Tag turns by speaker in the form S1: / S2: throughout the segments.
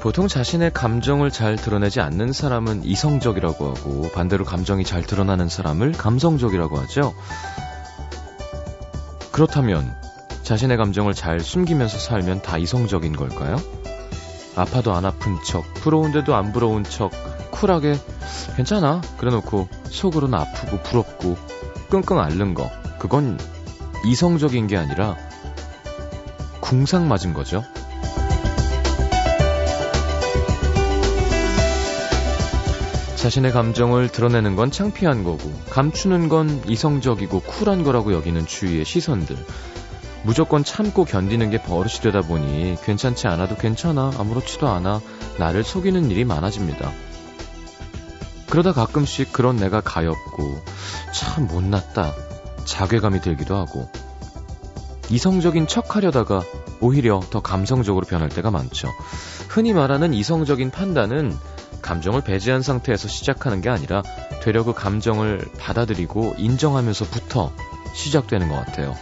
S1: 보통 자신의 감정을 잘 드러내지 않는 사람은 이성적이라고 하고 반대로 감정이 잘 드러나는 사람을 감성적이라고 하죠. 그렇다면 자신의 감정을 잘 숨기면서 살면 다 이성적인 걸까요? 아파도 안 아픈 척, 부러운데도 안 부러운 척, 쿨하게 괜찮아 그래놓고 속으로는 아프고 부럽고 끙끙 앓는 거 그건 이성적인 게 아니라 궁상 맞은 거죠. 자신의 감정을 드러내는 건 창피한 거고, 감추는 건 이성적이고 쿨한 거라고 여기는 주위의 시선들. 무조건 참고 견디는 게 버릇이 되다 보니 괜찮지 않아도 괜찮아, 아무렇지도 않아, 나를 속이는 일이 많아집니다. 그러다 가끔씩 그런 내가 가엽고, 참 못났다, 자괴감이 들기도 하고, 이성적인 척 하려다가 오히려 더 감성적으로 변할 때가 많죠. 흔히 말하는 이성적인 판단은 감정을 배제한 상태에서 시작하는 게 아니라 되려 그 감정을 받아들이고 인정하면서부터 시작되는 것 같아요.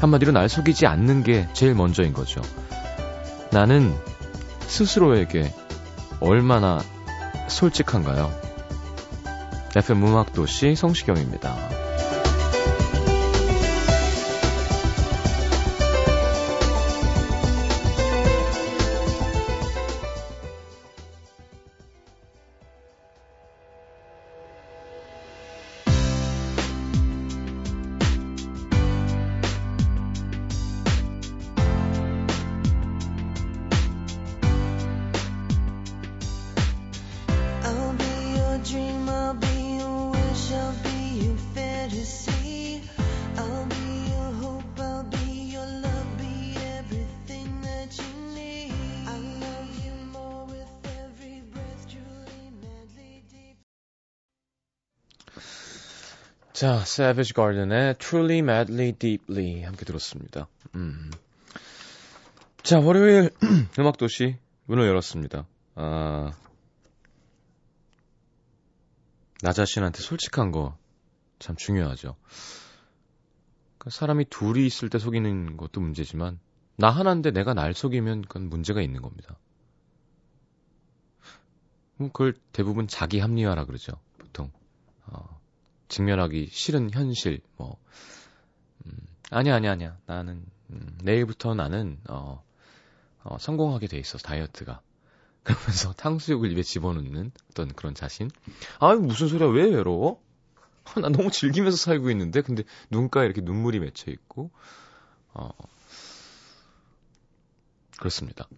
S1: 한마디로 날 속이지 않는 게 제일 먼저인 거죠. 나는 스스로에게 얼마나 솔직한가요? FM 음악도시 성시경입니다. 자, Savage Garden의 Truly, Madly, Deeply 함께 들었습니다. 음. 자, 월요일 음악도시 문을 열었습니다. 아, 나 자신한테 솔직한 거 참 중요하죠. 그니까 사람이 둘이 있을 때 속이는 것도 문제지만 나 하나인데 내가 날 속이면 그건 문제가 있는 겁니다. 뭐 그걸 대부분 자기 합리화라 그러죠. 보통. 어. 직면하기 싫은 현실, 뭐, 음, 아니야, 아니야, 아니야. 나는, 음, 내일부터 나는, 어, 어, 성공하게 돼 있어, 다이어트가. 그러면서 탕수육을 입에 집어넣는 어떤 그런 자신. 아유, 무슨 소리야, 왜 외로워? 나 너무 즐기면서 살고 있는데, 근데 눈가에 이렇게 눈물이 맺혀 있고, 어, 그렇습니다.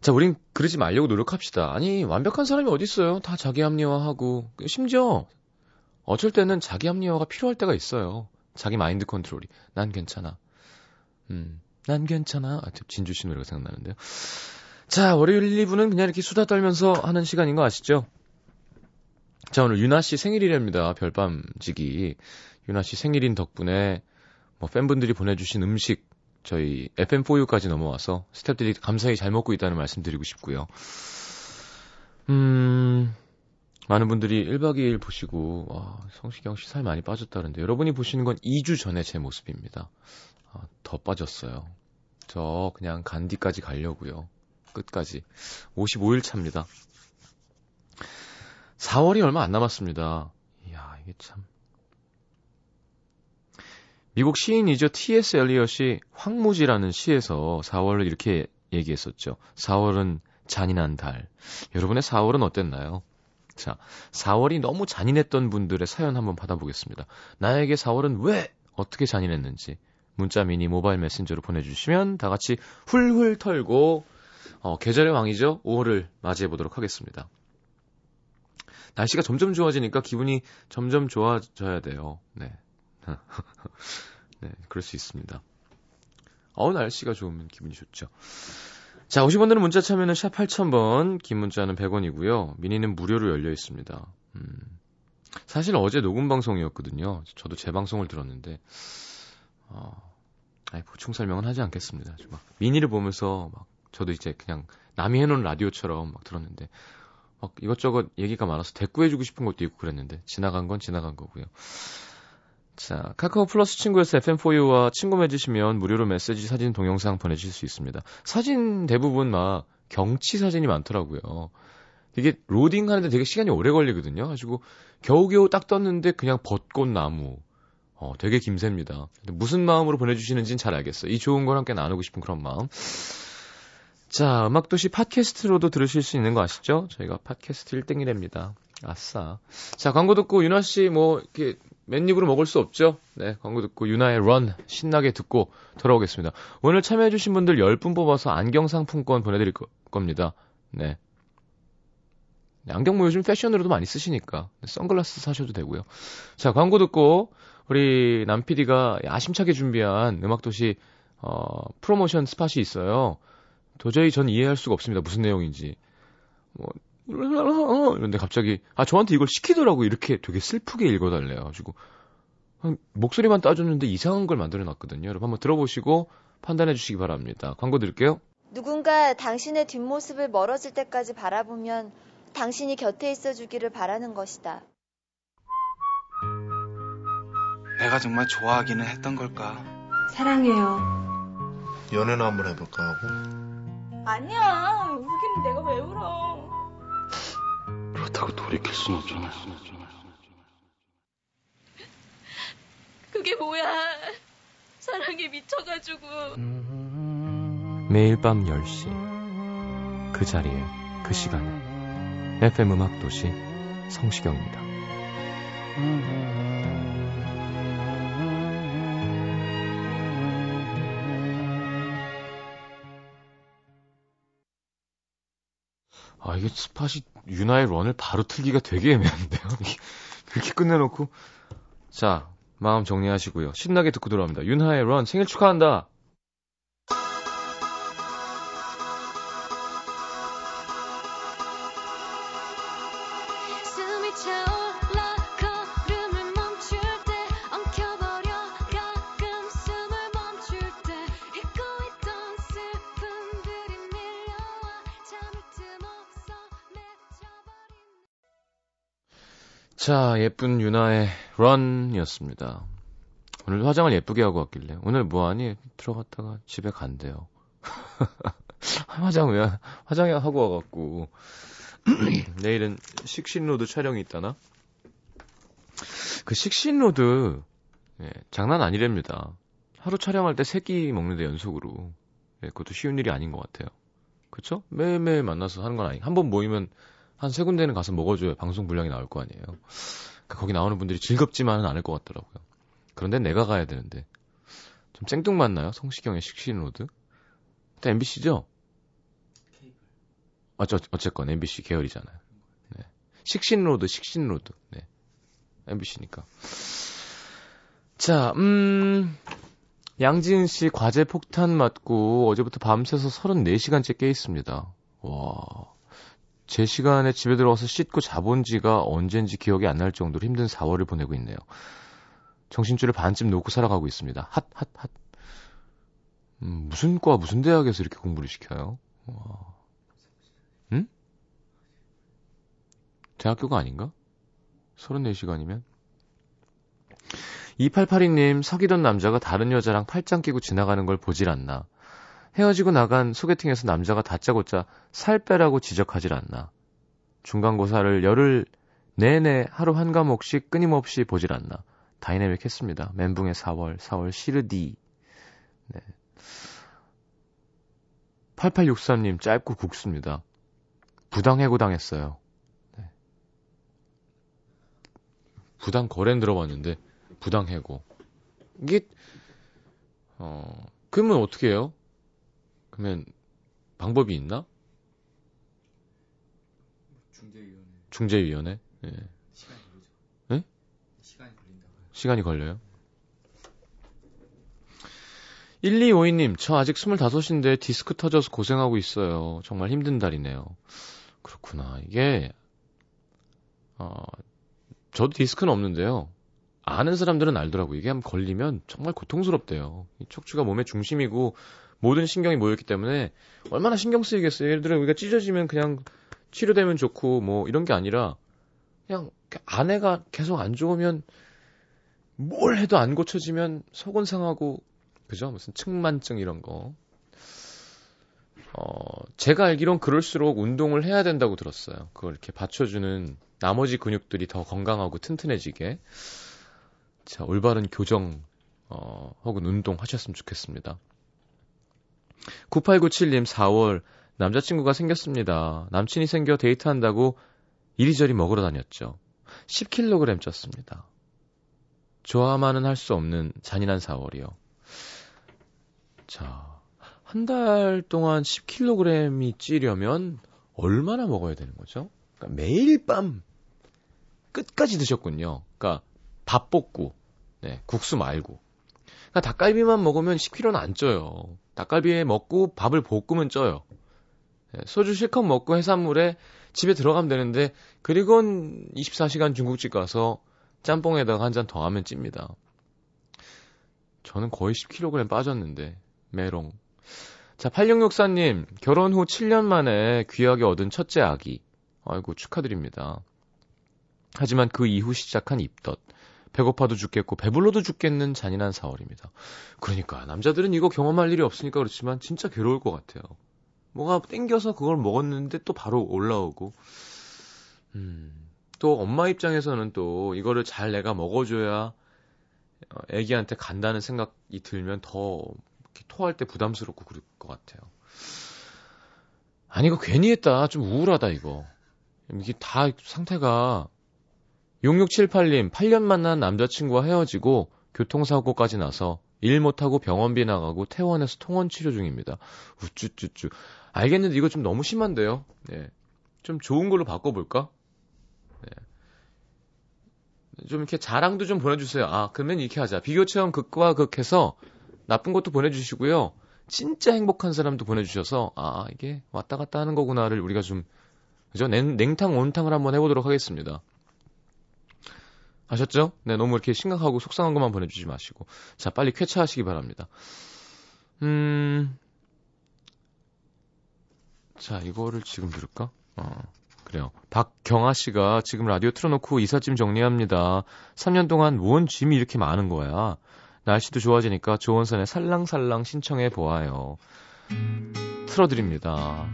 S1: 자, 우린 그러지 말려고 노력합시다. 아니, 완벽한 사람이 어딨어요? 다 자기 합리화하고, 심지어 어쩔 때는 자기 합리화가 필요할 때가 있어요. 자기 마인드 컨트롤이. 난 괜찮아. 음, 난 괜찮아. 아, 진주 씨 노래가 생각나는데요. 자, 월요일 1, 2부는 그냥 이렇게 수다 떨면서 하는 시간인 거 아시죠? 자, 오늘 유나 씨 생일이랍니다. 별밤지기. 유나 씨 생일인 덕분에 뭐 팬분들이 보내주신 음식 저희 FM4U까지 넘어와서 스탭들이 감사히 잘 먹고 있다는 말씀 드리고 싶고요. 음, 많은 분들이 1박 2일 보시고 아, 성시경 씨살 많이 빠졌다는데 여러분이 보시는 건 2주 전에 제 모습입니다. 아, 더 빠졌어요. 저 그냥 간디까지 가려고요. 끝까지 55일 차입니다. 4월이 얼마 안 남았습니다. 이야 이게 참 미국 시인이죠. T.S. 엘리엇이 황무지라는 시에서 4월을 이렇게 얘기했었죠. 4월은 잔인한 달. 여러분의 4월은 어땠나요? 자, 4월이 너무 잔인했던 분들의 사연 한번 받아보겠습니다. 나에게 4월은 왜 어떻게 잔인했는지 문자 미니 모바일 메신저로 보내주시면 다 같이 훌훌 털고 어, 계절의 왕이죠. 5월을 맞이해 보도록 하겠습니다. 날씨가 점점 좋아지니까 기분이 점점 좋아져야 돼요. 네. 네, 그럴 수 있습니다. 어 날씨가 좋으면 기분이 좋죠. 자, 50원 드는 문자 참여는 샵 8000번, 긴 문자는 100원이고요. 미니는 무료로 열려 있습니다. 음. 사실 어제 녹음 방송이었거든요. 저도 재방송을 들었는데, 어, 아니, 보충 설명은 하지 않겠습니다. 막 미니를 보면서 막 저도 이제 그냥 남이 해놓은 라디오처럼 막 들었는데, 막 이것저것 얘기가 많아서 대꾸해주고 싶은 것도 있고 그랬는데, 지나간 건 지나간 거고요. 자, 카카오 플러스 친구에서 FM4U와 친구 맺으시면 무료로 메시지, 사진, 동영상 보내실수 있습니다. 사진 대부분 막 경치 사진이 많더라고요. 이게 로딩 하는데 되게 시간이 오래 걸리거든요. 가지고 겨우겨우 딱 떴는데 그냥 벚꽃 나무. 어, 되게 김새입니다. 무슨 마음으로 보내주시는지는 잘 알겠어요. 이 좋은 걸 함께 나누고 싶은 그런 마음. 자, 음악도시 팟캐스트로도 들으실 수 있는 거 아시죠? 저희가 팟캐스트 1등이랍니다. 아싸. 자, 광고 듣고 윤아 씨 뭐 이렇게 맨입으로 먹을 수 없죠. 네, 광고 듣고 유나의 런 신나게 듣고 돌아오겠습니다. 오늘 참여해주신 분들 10분 뽑아서 안경 상품권 보내드릴 겁니다. 네. 네 안경 뭐 요즘 패션으로도 많이 쓰시니까 선글라스 사셔도 되고요. 자, 광고 듣고 우리 남 PD가 야심차게 준비한 음악도시 어, 프로모션 스팟이 있어요. 도저히 전 이해할 수가 없습니다. 무슨 내용인지. 뭐 어, 어, 이런데 갑자기 아 저한테 이걸 시키더라고 이렇게 되게 슬프게 읽어달래요. 가지고 목소리만 따줬는데 이상한 걸 만들어놨거든요. 여러분 한번 들어보시고 판단해 주시기 바랍니다. 광고 드릴게요.
S2: 누군가 당신의 뒷모습을 멀어질 때까지 바라보면 당신이 곁에 있어주기를 바라는 것이다.
S3: 내가 정말 좋아하기는 했던 걸까? 사랑해요.
S4: 연애나 한번 해볼까 하고?
S5: 아니야. 울기는 내가 왜 울어.
S6: 그렇다고 돌이킬 순 없잖아요.
S7: 그게 뭐야? 사랑에 미쳐가지고.
S1: 매일 밤 10시. 그 자리에, 그 시간에. FM 음악 도시 성시경입니다. 아, 이게 스팟이 유나의 런을 바로 틀기가 되게 애매한데요. 그렇게 끝내놓고. 자, 마음 정리하시고요. 신나게 듣고 돌아옵니다. 윤하의 런 생일 축하한다! 자, 예쁜 유나의 런이었습니다. 오늘 화장을 예쁘게 하고 왔길래 오늘 뭐하니 들어갔다가 집에 간대요. 화장 왜 화장에 하고 와갖고 내일은 식신로드 촬영이 있다나? 그 식신로드 예, 장난 아니랍니다. 하루 촬영할 때 3끼 먹는데 연속으로 예, 그것도 쉬운 일이 아닌 것 같아요. 그쵸? 매일매일 만나서 하는 건 아니. 한번 모이면 한세 군데는 가서 먹어줘요 방송 분량이 나올 거 아니에요. 그러니까 거기 나오는 분들이 즐겁지만은 않을 것 같더라고요. 그런데 내가 가야 되는데 좀 쨍뚱맞나요? 성시경의 식신로드? 일단 MBC죠? 아, 저, 어쨌건 MBC 계열이잖아요. 네. 식신로드, 식신로드. 네. MBC니까. 자, 음, 양지은 씨 과제 폭탄 맞고 어제부터 밤새서 34시간째 깨 있습니다. 와. 제 시간에 집에 들어와서 씻고 자본 지가 언젠지 기억이 안 날 정도로 힘든 4월을 보내고 있네요. 정신줄을 반쯤 놓고 살아가고 있습니다. 핫, 핫, 핫. 음, 무슨 과, 무슨 대학에서 이렇게 공부를 시켜요? 와. 응? 대학교가 아닌가? 34시간이면? 2882님, 사귀던 남자가 다른 여자랑 팔짱 끼고 지나가는 걸 보질 않나. 헤어지고 나간 소개팅에서 남자가 다짜고짜 살 빼라고 지적하질 않나. 중간고사를 열흘 내내 하루 한 과목씩 끊임없이 보질 않나. 다이내믹했습니다. 멘붕의 4월, 4월 시르디. 네. 8863님 짧고 굵습니다. 부당해고 당했어요. 네. 부당 거래는 들어봤는데 부당해고. 이게 어 그러면 어떻게 해요? 그러면 방법이 있나?
S8: 중재위원회.
S1: 중재위원회?
S8: 예.
S1: 시간이 걸리죠.
S8: 예? 시간이 걸린다고
S1: 시간이
S8: 걸려요? 1252님, 저
S1: 아직 25인데 디스크 터져서 고생하고 있어요. 정말 힘든 달이네요. 그렇구나. 이게, 어, 저도 디스크는 없는데요. 아는 사람들은 알더라고요. 이게 한번 걸리면 정말 고통스럽대요. 이 척추가 몸의 중심이고 모든 신경이 모였기 때문에 얼마나 신경 쓰이겠어요. 예를 들어 우리가 찢어지면 그냥 치료되면 좋고 뭐 이런 게 아니라 그냥 아내가 계속 안 좋으면 뭘 해도 안 고쳐지면 속은 상하고 그죠? 무슨 측만증 이런 거. 어, 제가 알기론 그럴수록 운동을 해야 된다고 들었어요. 그걸 이렇게 받쳐주는 나머지 근육들이 더 건강하고 튼튼해지게. 자, 올바른 교정, 어, 혹은 운동 하셨으면 좋겠습니다. 9897님 4월 남자친구가 생겼습니다. 남친이 생겨 데이트한다고 이리저리 먹으러 다녔죠. 10kg 쪘습니다. 좋아만은 할 수 없는 잔인한 4월이요. 자, 한 달 동안 10kg이 찌려면 얼마나 먹어야 되는 거죠? 그러니까 매일 밤 끝까지 드셨군요. 그러니까 밥 볶고, 네, 국수 말고. 그러니까 닭갈비만 먹으면 10kg는 안 쪄요. 닭갈비에 먹고 밥을 볶으면 쪄요. 예, 소주 실컷 먹고 해산물에 집에 들어가면 되는데 그리곤 24시간 중국집 가서 짬뽕에다가 한 잔 더 하면 찝니다. 저는 거의 10kg 빠졌는데 메롱. 자 8664님 결혼 후 7년 만에 귀하게 얻은 첫째 아기. 아이고 축하드립니다. 하지만 그 이후 시작한 입덧. 배고파도 죽겠고 배불러도 죽겠는 잔인한 4월입니다. 그러니까 남자들은 이거 경험할 일이 없으니까 그렇지만 진짜 괴로울 것 같아요. 뭔가 땡겨서 그걸 먹었는데 또 바로 올라오고 음, 또 엄마 입장에서는 또 이거를 잘 내가 먹어줘야 어, 애기한테 간다는 생각이 들면 더 토할 때 부담스럽고 그럴 것 같아요. 아니 이거 괜히 했다. 좀 우울하다 이거. 이게 다 상태가 6678님, 8년 만난 남자친구와 헤어지고 교통사고까지 나서 일 못하고 병원비 나가고 퇴원해서 통원 치료 중입니다. 우쭈쭈쭈. 알겠는데 이거 좀 너무 심한데요? 네. 좀 좋은 걸로 바꿔볼까? 네. 좀 이렇게 자랑도 좀 보내주세요. 아, 그러면 이렇게 하자. 비교 체험 극과 극해서 나쁜 것도 보내주시고요. 진짜 행복한 사람도 보내주셔서, 아, 이게 왔다 갔다 하는 거구나를 우리가 좀, 그죠? 냉, 탕 온탕을 한번 해보도록 하겠습니다. 아셨죠? 네, 너무 이렇게 심각하고 속상한 것만 보내주지 마시고. 자, 빨리 쾌차하시기 바랍니다. 음. 자, 이거를 지금 들을까? 어. 그래요. 박경아 씨가 지금 라디오 틀어놓고 이삿짐 정리합니다. 3년 동안 뭔 짐이 이렇게 많은 거야. 날씨도 좋아지니까 조원선의 살랑살랑 신청해 보아요. 틀어드립니다.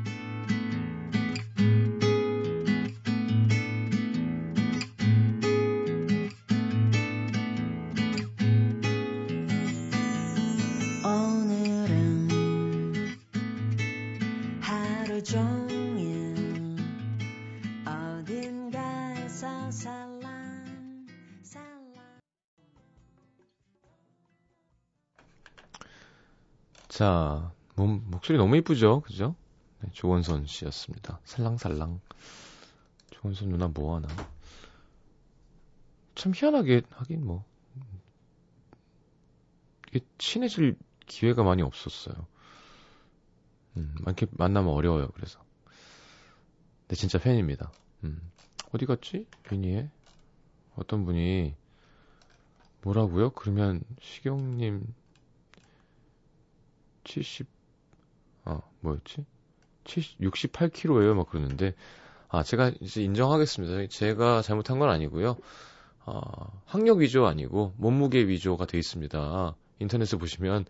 S1: 자, 목소리 너무 이쁘죠? 그죠? 네, 조원선 씨였습니다. 살랑살랑. 조원선 누나 뭐 하나? 참 희한하게, 하긴 뭐. 이게 친해질 기회가 많이 없었어요. 음, 이렇게 만나면 어려워요, 그래서. 네, 진짜 팬입니다. 음. 어디 갔지? 괜히에? 어떤 분이, 뭐라고요? 그러면, 시경님 70, 아, 뭐였지? 70, 68kg예요, 막 그러는데, 아, 제가 이제 인정하겠습니다. 제가 잘못한 건 아니고요. 아, 학력 위조 아니고 몸무게 위조가 돼 있습니다. 인터넷에 보시면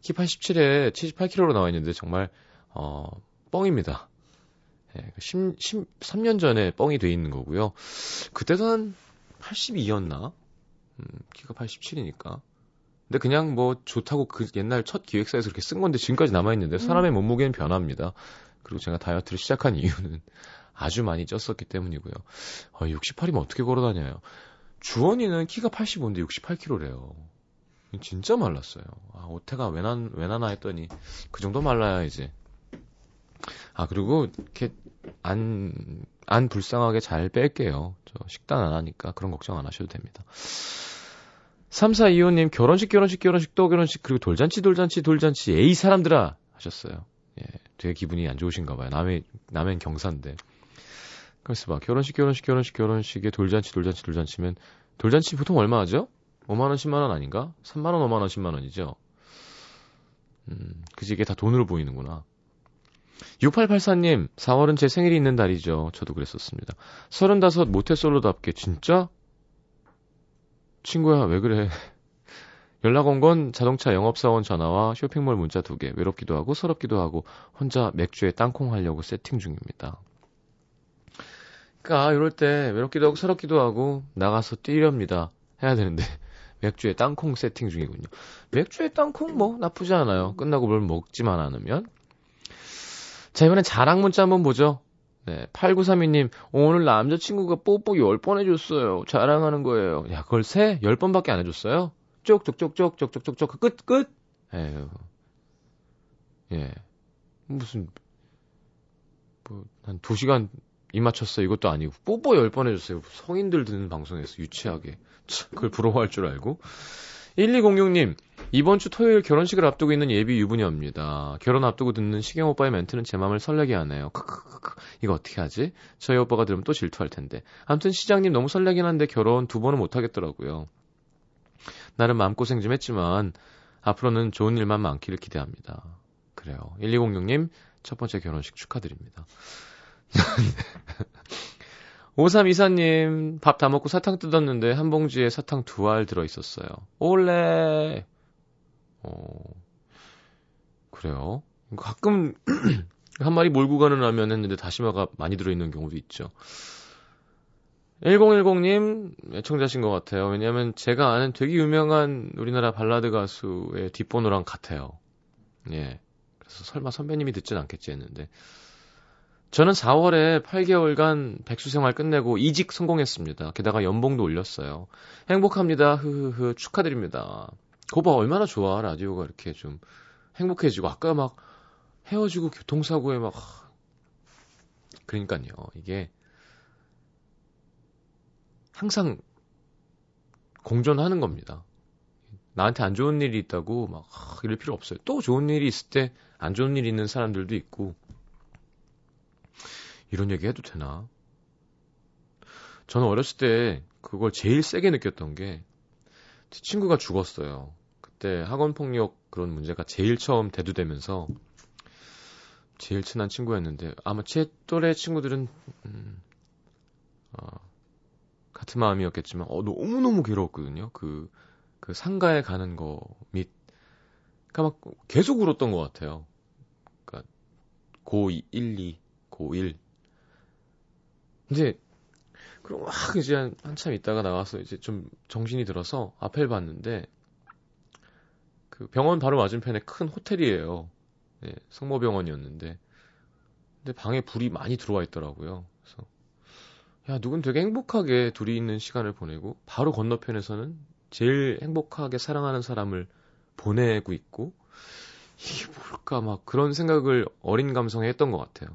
S1: 키 87에 78kg로 나와 있는데 정말 어, 뻥입니다. 예, 10, 그 13년 전에 뻥이 돼 있는 거고요. 그때도 한 82였나? 음, 키가 87이니까. 근데 그냥 뭐 좋다고 그 옛날 첫 기획사에서 그렇게 쓴 건데 지금까지 남아있는데 사람의 음. 몸무게는 변합니다. 그리고 제가 다이어트를 시작한 이유는 아주 많이 쪘었기 때문이고요. 어, 아, 68이면 어떻게 걸어 다녀요? 주원이는 키가 85인데 68kg래요. 진짜 말랐어요. 아, 오태가 왜난, 왜나나 했더니 그 정도 말라야 이제. 아, 그리고 이렇게 안, 안 불쌍하게 잘 뺄게요. 저 식단 안 하니까 그런 걱정 안 하셔도 됩니다. 3425님, 결혼식, 결혼식, 결혼식, 또 결혼식, 그리고 돌잔치, 돌잔치, 돌잔치, 에이, 사람들아! 하셨어요. 예, 되게 기분이 안 좋으신가 봐요. 남의, 남의 경사인데. 글쎄 봐, 결혼식, 결혼식, 결혼식, 결혼식에 돌잔치, 돌잔치, 돌잔치면, 돌잔치 보통 얼마 하죠? 5만원, 10만원 아닌가? 3만원, 5만원, 10만원이죠? 음, 그지, 이게 다 돈으로 보이는구나. 6884님, 4월은 제 생일이 있는 날이죠. 저도 그랬었습니다. 35 모태솔로답게, 진짜? 친구야, 왜 그래? 연락 온 건 자동차 영업사원 전화와 쇼핑몰 문자 두 개. 외롭기도 하고 서럽기도 하고 혼자 맥주에 땅콩 하려고 세팅 중입니다. 그니까 이럴 때 외롭기도 하고 서럽기도 하고 나가서 뛰렵니다. 해야 되는데 맥주에 땅콩 세팅 중이군요. 맥주에 땅콩 뭐 나쁘지 않아요. 끝나고 뭘 먹지만 않으면. 자 이번엔 자랑 문자 한번 보죠. 네, 8932님, 어, 오늘 남자친구가 뽀뽀 10번 해줬어요. 자랑하는 거예요. 야, 그걸 세? 10번밖에 안 해줬어요? 쪽쪽쪽쪽쪽쪽쪽 끝, 끝! 에휴. 예. 무슨, 뭐, 한 2시간 입맞췄어. 이것도 아니고. 뽀뽀 10번 해줬어요. 성인들 듣는 방송에서 유치하게. 참, 그걸 부러워할 줄 알고. 1206님, 이번 주 토요일 결혼식을 앞두고 있는 예비 유부녀입니다. 결혼 앞두고 듣는 시경 오빠의 멘트는 제 마음을 설레게 하네요. 크크크크. 이거 어떻게 하지? 저희 오빠가 들으면 또 질투할 텐데. 암튼 시장님 너무 설레긴 한데 결혼 두 번은 못 하겠더라고요. 나름 마음고생 좀 했지만 앞으로는 좋은 일만 많기를 기대합니다. 그래요. 1206님 첫 번째 결혼식 축하드립니다. 네. 5324님, 밥 다 먹고 사탕 뜯었는데 한 봉지에 사탕 두 알 들어있었어요. 올레! 어, 그래요. 가끔 한 마리 몰고 가는 라면 했는데 다시마가 많이 들어있는 경우도 있죠. 1010님, 애청자신 것 같아요. 왜냐면 하 제가 아는 되게 유명한 우리나라 발라드 가수의 뒷번호랑 같아요. 예. 그래서 설마 선배님이 듣진 않겠지 했는데. 저는 4월에 8개월간 백수 생활 끝내고 이직 성공했습니다. 게다가 연봉도 올렸어요. 행복합니다. 흐흐흐 축하드립니다. 거봐 얼마나 좋아 라디오가 이렇게 좀 행복해지고 아까 막 헤어지고 교통사고에 막 그러니까요 이게 항상 공존하는 겁니다. 나한테 안 좋은 일이 있다고 막 이럴 필요 없어요. 또 좋은 일이 있을 때 안 좋은 일이 있는 사람들도 있고 이런 얘기 해도 되나? 저는 어렸을 때 그걸 제일 세게 느꼈던 게제 친구가 죽었어요. 그때 학원 폭력 그런 문제가 제일 처음 대두되면서 제일 친한 친구였는데 아마 제 또래 친구들은 음, 어, 같은 마음이었겠지만 어, 너무 너무 괴로웠거든요. 그, 그 상가에 가는 거및그니까막 계속 울었던 것 같아요. 그니까고 1, 2 고1. 이제, 그럼 막 이제 한, 한참 있다가 나와서 이제 좀 정신이 들어서 앞을 봤는데, 그 병원 바로 맞은편에 큰 호텔이에요. 네, 성모병원이었는데. 근데 방에 불이 많이 들어와 있더라고요. 그래서, 야, 누군 되게 행복하게 둘이 있는 시간을 보내고, 바로 건너편에서는 제일 행복하게 사랑하는 사람을 보내고 있고, 이게 뭘까, 막 그런 생각을 어린 감성에 했던 것 같아요.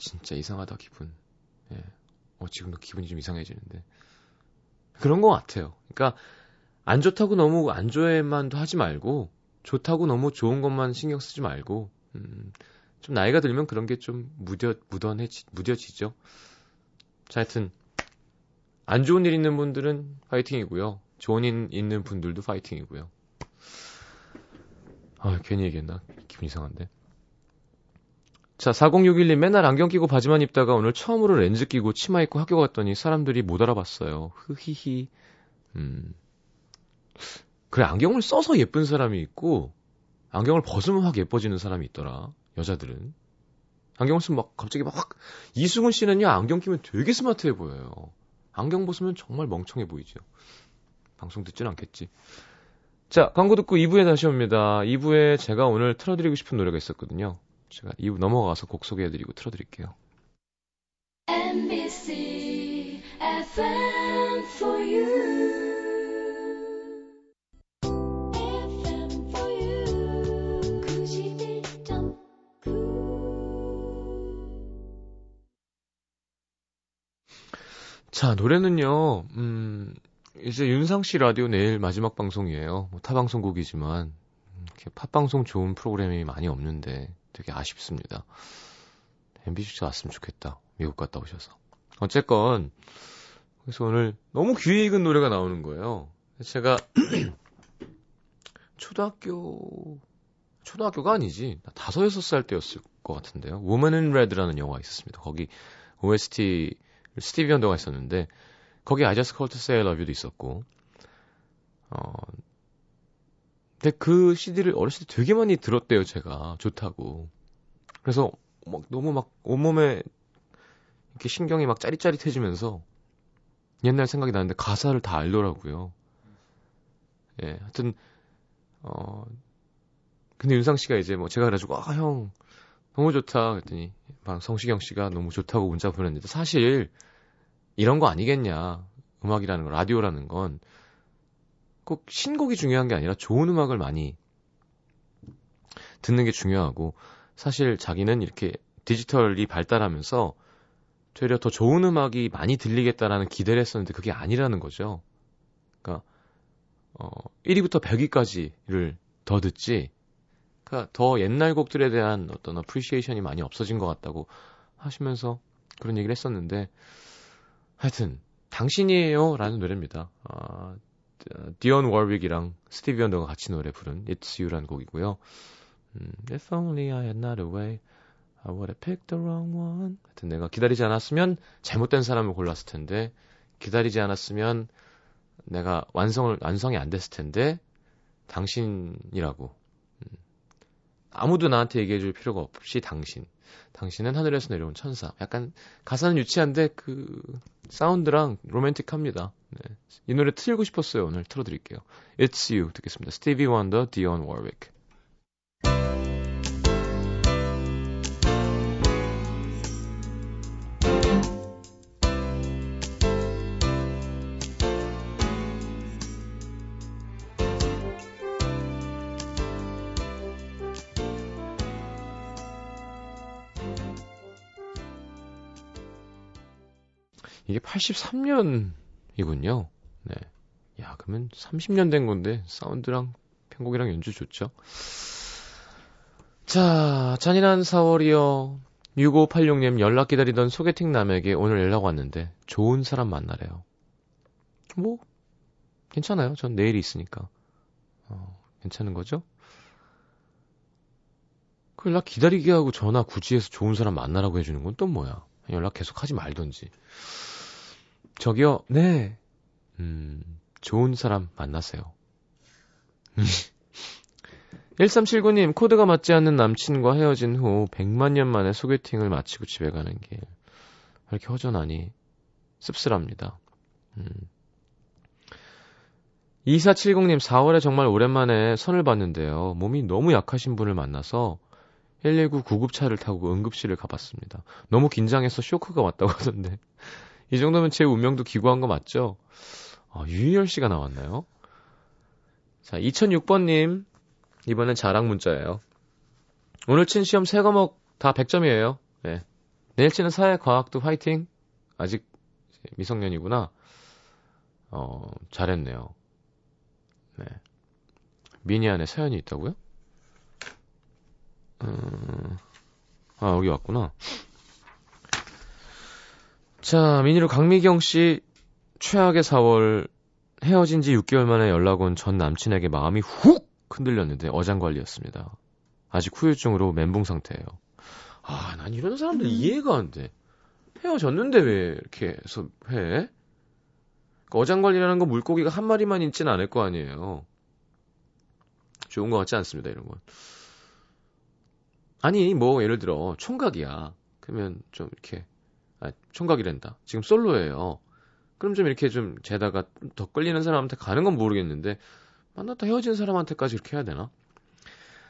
S1: 진짜 이상하다 기분. 예. 어, 지금도 기분이 좀 이상해지는데. 그런 것 같아요. 그러니까 안 좋다고 너무 안 좋아만도 해 하지 말고 좋다고 너무 좋은 것만 신경 쓰지 말고 음, 좀 나이가 들면 그런 게 좀 무뎌 무던해지 무뎌지죠. 자, 하여튼 안 좋은 일 있는 분들은 파이팅이고요. 좋은 일 있는 분들도 파이팅이고요. 아, 괜히 얘기했나? 기분 이상한데. 자, 4061님 맨날 안경 끼고 바지만 입다가 오늘 처음으로 렌즈 끼고 치마 입고 학교 갔더니 사람들이 못 알아봤어요. 흐히히. 음. 그래, 안경을 써서 예쁜 사람이 있고, 안경을 벗으면 확 예뻐지는 사람이 있더라. 여자들은. 안경을 쓰면 막 갑자기 막, 이수근 씨는요, 안경 끼면 되게 스마트해 보여요. 안경 벗으면 정말 멍청해 보이죠. 방송 듣진 않겠지. 자, 광고 듣고 2부에 다시 옵니다. 2부에 제가 오늘 틀어드리고 싶은 노래가 있었거든요. 제가 2부 넘어가서 곡 소개해드리고 틀어드릴게요. MBC FM for you. 자, 노래는요, 음, 이제 윤상 씨 라디오 내일 마지막 방송이에요. 뭐, 타방송국이지만, 이렇게 팝방송 좋은 프로그램이 많이 없는데, 되게 아쉽습니다. MBC 왔으면 좋겠다. 미국 갔다 오셔서. 어쨌건, 그래서 오늘 너무 귀에 익은 노래가 나오는 거예요. 제가, 초등학교, 초등학교가 아니지. 다섯, 여섯 살 때였을 것 같은데요. Woman in Red라는 영화가 있었습니다. 거기 OST, 스티비 언더가 있었는데, 거기 I just called to say I love you도 있었고, 어, 근데 그 CD를 어렸을 때 되게 많이 들었대요, 제가. 좋다고. 그래서 막 너무 막 온몸에 이렇게 신경이 막 짜릿짜릿해지면서 옛날 생각이 나는데 가사를 다 알더라고요. 예, 하여튼, 어, 근데 윤상 씨가 이제 뭐 제가 그래가지고, 아, 형, 너무 좋다. 그랬더니, 막 성시경 씨가 너무 좋다고 문자 보냈는데, 사실, 이런 거 아니겠냐. 음악이라는 거, 라디오라는 건, 꼭 신곡이 중요한 게 아니라 좋은 음악을 많이 듣는 게 중요하고 사실 자기는 이렇게 디지털이 발달하면서 되려 더 좋은 음악이 많이 들리겠다라는 기대를 했었는데 그게 아니라는 거죠. 그러니까 어 1위부터 100위까지를 더 듣지. 그러니까 더 옛날 곡들에 대한 어떤 어프리시에이션이 많이 없어진 것 같다고 하시면서 그런 얘기를 했었는데 하여튼 당신이에요라는 노래입니다. 아, 디언 월윅이랑 스티비 언더가 같이 노래 부른 It's You란 곡이고요. 음, If only I had not a way, I would have picked the wrong one. 하여튼 내가 기다리지 않았으면 잘못된 사람을 골랐을 텐데, 기다리지 않았으면 내가 완성을, 완성이 안 됐을 텐데, 당신이라고 아무도 나한테 얘기해 줄 필요가 없이 당신. 당신은 하늘에서 내려온 천사. 약간 가사는 유치한데 그 사운드랑 로맨틱합니다. 네. 이 노래 틀고 싶었어요. 오늘 틀어드릴게요. It's You 듣겠습니다. 스티비 원더, 디온 워윅. 8 3년이군요 네. 야, 그러면 30년 된 건데, 사운드랑 편곡이랑 연주 좋죠? 자, 잔인한 4월이요. 6586님 연락 기다리던 소개팅 남에게 오늘 연락 왔는데, 좋은 사람 만나래요. 뭐, 괜찮아요. 전 내일이 있으니까. 어, 괜찮은 거죠? 그 연락 기다리게 하고 전화 굳이 해서 좋은 사람 만나라고 해주는 건 또 뭐야? 연락 계속 하지 말던지. 저기요, 네. 음, 좋은 사람 만나세요 1379님, 코드가 맞지 않는 남친과 헤어진 후 100만 년 만에 소개팅을 마치고 집에 가는 길. 이렇게 허전하니 씁쓸합니다. 음. 2470님, 4월에 정말 오랜만에 선을 봤는데요. 몸이 너무 약하신 분을 만나서 119 구급차를 타고 응급실을 가봤습니다. 너무 긴장해서 쇼크가 왔다고 하던데. 이 정도면 제 운명도 기구한 거 맞죠? 아, 유희열 씨가 나왔나요? 자, 2006번님. 이번엔 자랑 문자예요. 오늘 친 시험 세 과목 다 100점이에요. 네. 내일 치는 사회 과학도 화이팅. 아직 미성년이구나. 어, 잘했네요. 네. 미니 안에 사연이 있다고요? 음, 아, 여기 왔구나. 자, 미니로 강미경 씨 최악의 4월 헤어진 지 6개월 만에 연락 온 전 남친에게 마음이 훅 흔들렸는데 어장관리였습니다. 아직 후유증으로 멘붕 상태예요. 아, 난 이런 사람들 음. 이해가 안 돼. 헤어졌는데 왜 이렇게 해서 해? 그러니까 어장관리라는 건 물고기가 한 마리만 있지는 않을 거 아니에요. 좋은 것 같지 않습니다, 이런 건. 아니, 뭐, 예를 들어, 총각이야. 그러면 좀 이렇게 아, 총각이된다 지금 솔로예요. 그럼 좀 이렇게 좀 재다가 더 끌리는 사람한테 가는 건 모르겠는데 만났다 헤어진 사람한테까지 이렇게 해야 되나?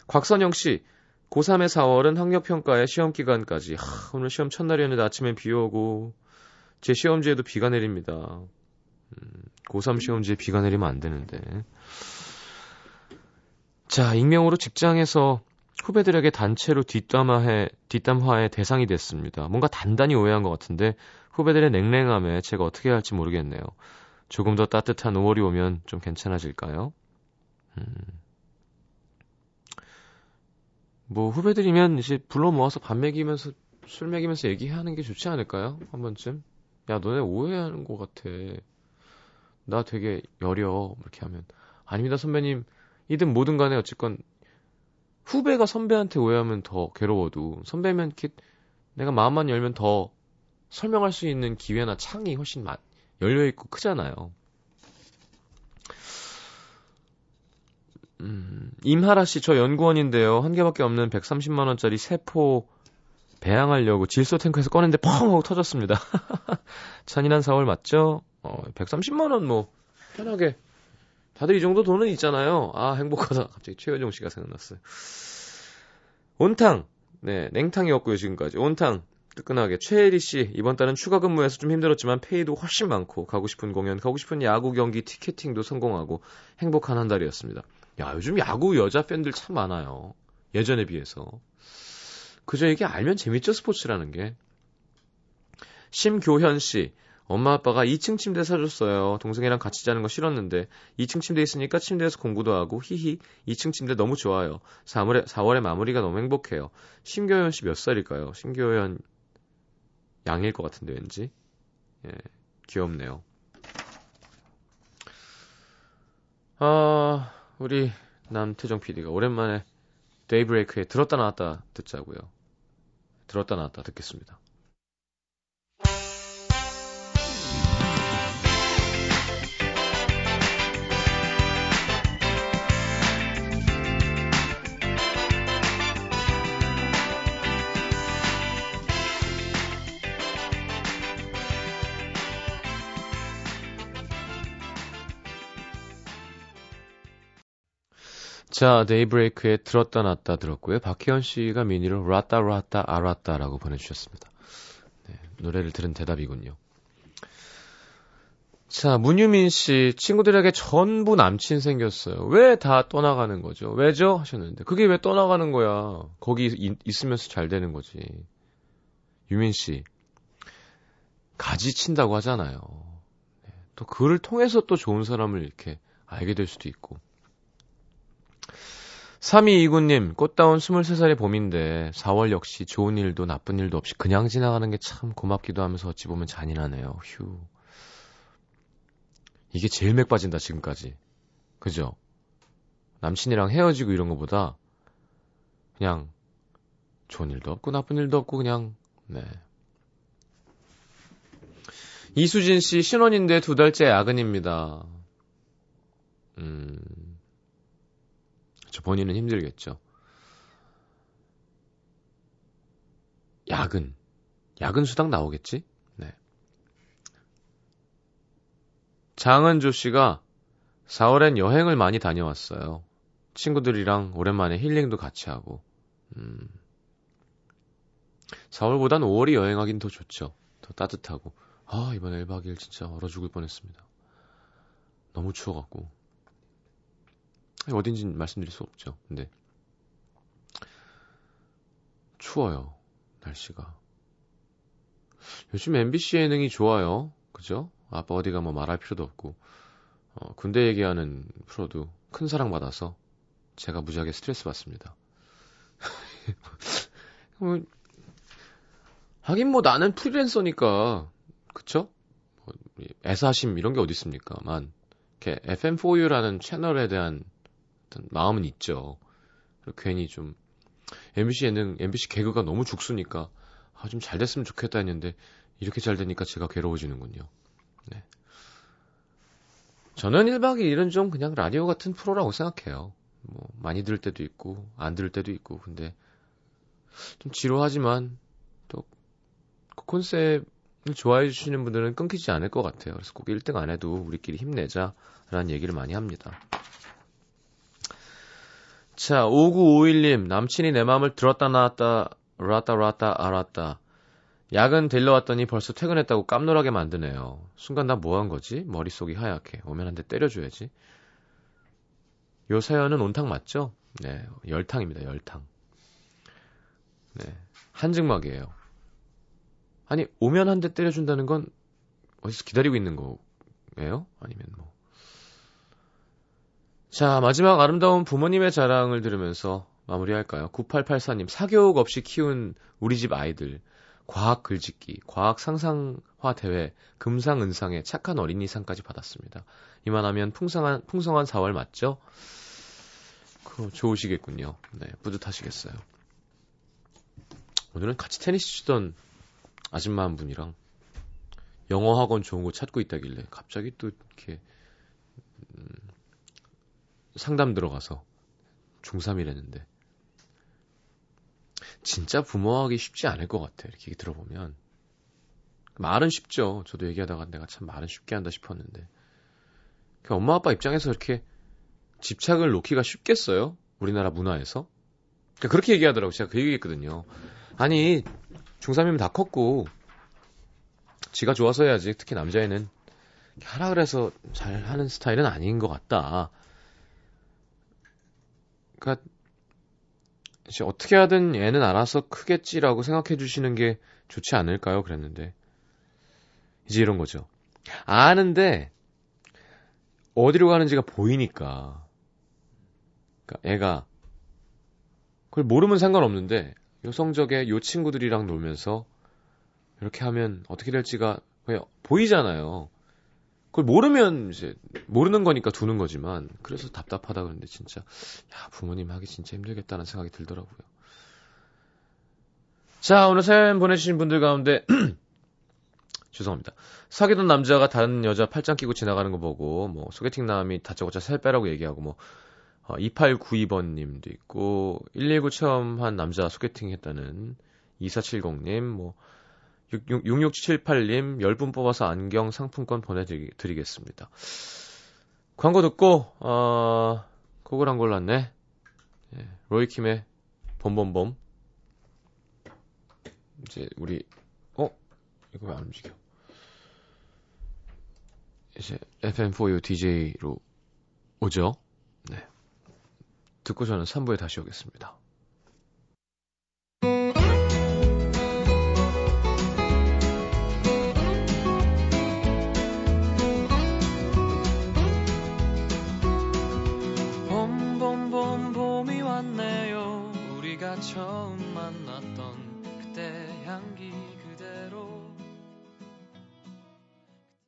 S1: 곽선영 씨, 고3의 4월은 학력평가의 시험 기간까지. 하, 오늘 시험 첫날이었는데 아침엔 비 오고 제 시험지에도 비가 내립니다. 음, 고3 시험지에 비가 내리면 안 되는데. 자, 익명으로 직장에서 후배들에게 단체로 뒷담화해, 뒷담화의 대상이 됐습니다. 뭔가 단단히 오해한 것 같은데 후배들의 냉랭함에 제가 어떻게 할지 모르겠네요. 조금 더 따뜻한 5월이 오면 좀 괜찮아질까요? 음. 뭐 후배들이면 이제 불러 모아서 밥 먹이면서 술 먹이면서 얘기하는 게 좋지 않을까요? 한 번쯤. 야, 너네 오해하는 것 같아. 나 되게 여려. 이렇게 하면. 아닙니다, 선배님. 이든 뭐든 간에 어쨌건 후배가 선배한테 오해하면 더 괴로워도 선배면 이 내가 마음만 열면 더 설명할 수 있는 기회나 창이 훨씬 많, 열려있고 크잖아요. 음, 임하라 씨, 저 연구원인데요. 한 개밖에 없는 130만원짜리 세포 배양하려고 질소 탱크에서 꺼낸데 펑 하고 터졌습니다. 잔인한 4월 맞죠? 어, 130만원 뭐, 편하게 다들 이 정도 돈은 있잖아요. 아, 행복하다. 갑자기 최효정 씨가 생각났어요. 온탕. 네, 냉탕이었고요, 지금까지. 온탕. 뜨끈하게. 최혜리 씨, 이번 달은 추가 근무해서 좀 힘들었지만 페이도 훨씬 많고, 가고 싶은 공연, 가고 싶은 야구 경기 티켓팅도 성공하고, 행복한 한 달이었습니다. 야, 요즘 야구 여자 팬들 참 많아요. 예전에 비해서. 그저 이게 알면 재밌죠, 스포츠라는 게. 심교현 씨, 엄마 아빠가 2층 침대 사줬어요. 동생이랑 같이 자는 거 싫었는데 2층 침대 있으니까 침대에서 공부도 하고 히히 2층 침대 너무 좋아요. 4월에 4월에 마무리가 너무 행복해요. 심교현 씨 몇 살일까요? 심교현 양일 것 같은데 왠지 예 귀엽네요. 아 우리 남태정 PD가 오랜만에 데이브레이크에 들었다 나왔다 듣자고요. 들었다 나왔다 듣겠습니다. 자, 데이브레이크에 들었다 놨다 들었고요. 박희연 씨가 미니로 라따 라따 알았다라고 아, 보내주셨습니다. 네, 노래를 들은 대답이군요. 자, 문유민 씨, 친구들에게 전부 남친 생겼어요. 왜 다 떠나가는 거죠? 왜죠? 하셨는데, 그게 왜 떠나가는 거야? 거기 있, 있으면서 잘 되는 거지. 유민 씨, 가지 친다고 하잖아요. 네, 또 그를 통해서 또 좋은 사람을 이렇게 알게 될 수도 있고. 3229님, 꽃다운 23살의 봄인데 4월 역시 좋은 일도 나쁜 일도 없이 그냥 지나가는 게 참 고맙기도 하면서 어찌 보면 잔인하네요. 휴. 이게 제일 맥 빠진다, 지금까지. 그죠? 남친이랑 헤어지고 이런 것보다 그냥 좋은 일도 없고 나쁜 일도 없고 그냥 네. 이수진 씨 신혼인데 두 달째 야근입니다. 음. 그렇죠. 본인은 힘들겠죠. 야근. 야근 수당 나오겠지? 네. 장은조 씨가 4월엔 여행을 많이 다녀왔어요. 친구들이랑 오랜만에 힐링도 같이 하고. 음. 4월보단 5월이 여행하긴 더 좋죠. 더 따뜻하고. 아, 이번 1박 2일 진짜 얼어 죽을 뻔했습니다. 너무 추워갖고. 어딘지 말씀드릴 수 없죠. 근데 추워요. 날씨가. 요즘 MBC 예능이 좋아요. 그죠? 아빠 어디가 뭐 말할 필요도 없고 어, 군대 얘기하는 프로도 큰 사랑 받아서 제가 무지하게 스트레스 받습니다. 뭐, 하긴 뭐 나는 프리랜서니까 그쵸? 뭐, 애사심 이런 게 어디 있습니까? 만 이렇게 FM4U라는 채널에 대한 어떤 마음은 있죠. 괜히 좀 MBC 예능, MBC 개그가 너무 죽수니까 아, 좀 잘 됐으면 좋겠다 했는데 이렇게 잘 되니까 제가 괴로워지는군요. 네. 저는 1박 2일은 좀 그냥 라디오 같은 프로라고 생각해요. 뭐 많이 들을 때도 있고 안 들을 때도 있고 근데 좀 지루하지만 또그 콘셉을 좋아해 주시는 분들은 끊기지 않을 것 같아요. 그래서 꼭 1등 안 해도 우리끼리 힘내자라는 얘기를 많이 합니다. 자, 5951님, 남친이 내 마음을 들었다 놨다, 라따 라따 알았다. 야근 데리러 왔더니 벌써 퇴근했다고 깜놀하게 만드네요. 순간 나 뭐 한 거지? 머릿속이 하얗게. 오면 한 대 때려줘야지. 요 사연은 온탕 맞죠? 네, 열탕입니다, 열탕. 네, 한증막이에요. 아니, 오면 한 대 때려준다는 건 어디서 기다리고 있는 거예요? 아니면 뭐. 자, 마지막 아름다운 부모님의 자랑을 들으면서 마무리할까요? 9884님, 사교육 없이 키운 우리 집 아이들. 과학 글짓기, 과학 상상화 대회, 금상 은상에 착한 어린이상까지 받았습니다. 이만하면 풍성한 풍성한 4월 맞죠? 그 좋으시겠군요. 네, 뿌듯하시겠어요. 오늘은 같이 테니스 치던 아줌마 한 분이랑 영어 학원 좋은 거 찾고 있다길래 갑자기 또 이렇게 음, 상담 들어가서 중3이랬는데 진짜 부모하기 쉽지 않을 것 같아 이렇게 들어보면 말은 쉽죠 저도 얘기하다가 내가 참 말은 쉽게 한다 싶었는데 그 엄마 아빠 입장에서 이렇게 집착을 놓기가 쉽겠어요 우리나라 문화에서 그러니까 그렇게 얘기하더라고 제가 그 얘기했거든요 아니 중3이면 다 컸고 지가 좋아서 해야지 특히 남자애는 하라 그래서 잘 하는 스타일은 아닌 것 같다 그러니까 어떻게 하든 얘는 알아서 크겠지라고 생각해 주시는 게 좋지 않을까요? 그랬는데 이제 이런 거죠. 아는데 어디로 가는지가 보이니까 그니까 애가 그걸 모르면 상관없는데 여성적에 요 친구들이랑 놀면서 이렇게 하면 어떻게 될지가 그냥 보이잖아요. 그걸 모르면 이제 모르는 거니까 두는 거지만 그래서 답답하다 그런데 진짜 야 부모님 하기 진짜 힘들겠다는 생각이 들더라고요. 자 오늘 사연 보내주신 분들 가운데 죄송합니다. 사귀던 남자가 다른 여자 팔짱 끼고 지나가는 거 보고 뭐 소개팅 남이 다짜고짜 살 빼라고 얘기하고 뭐 어, 2892번님도 있고 119 처음 한 남자 소개팅 했다는 2470님 뭐 6678님, 10분 뽑아서 안경 상품권 보내드리겠습니다. 광고 듣고, 어, 곡을 안 골랐네. 예, 로이킴의 봄봄봄. 이제 우리, 어? 이거 왜 안 움직여? 이제 FM4U DJ로 오죠? 네. 듣고 저는 3부에 다시 오겠습니다.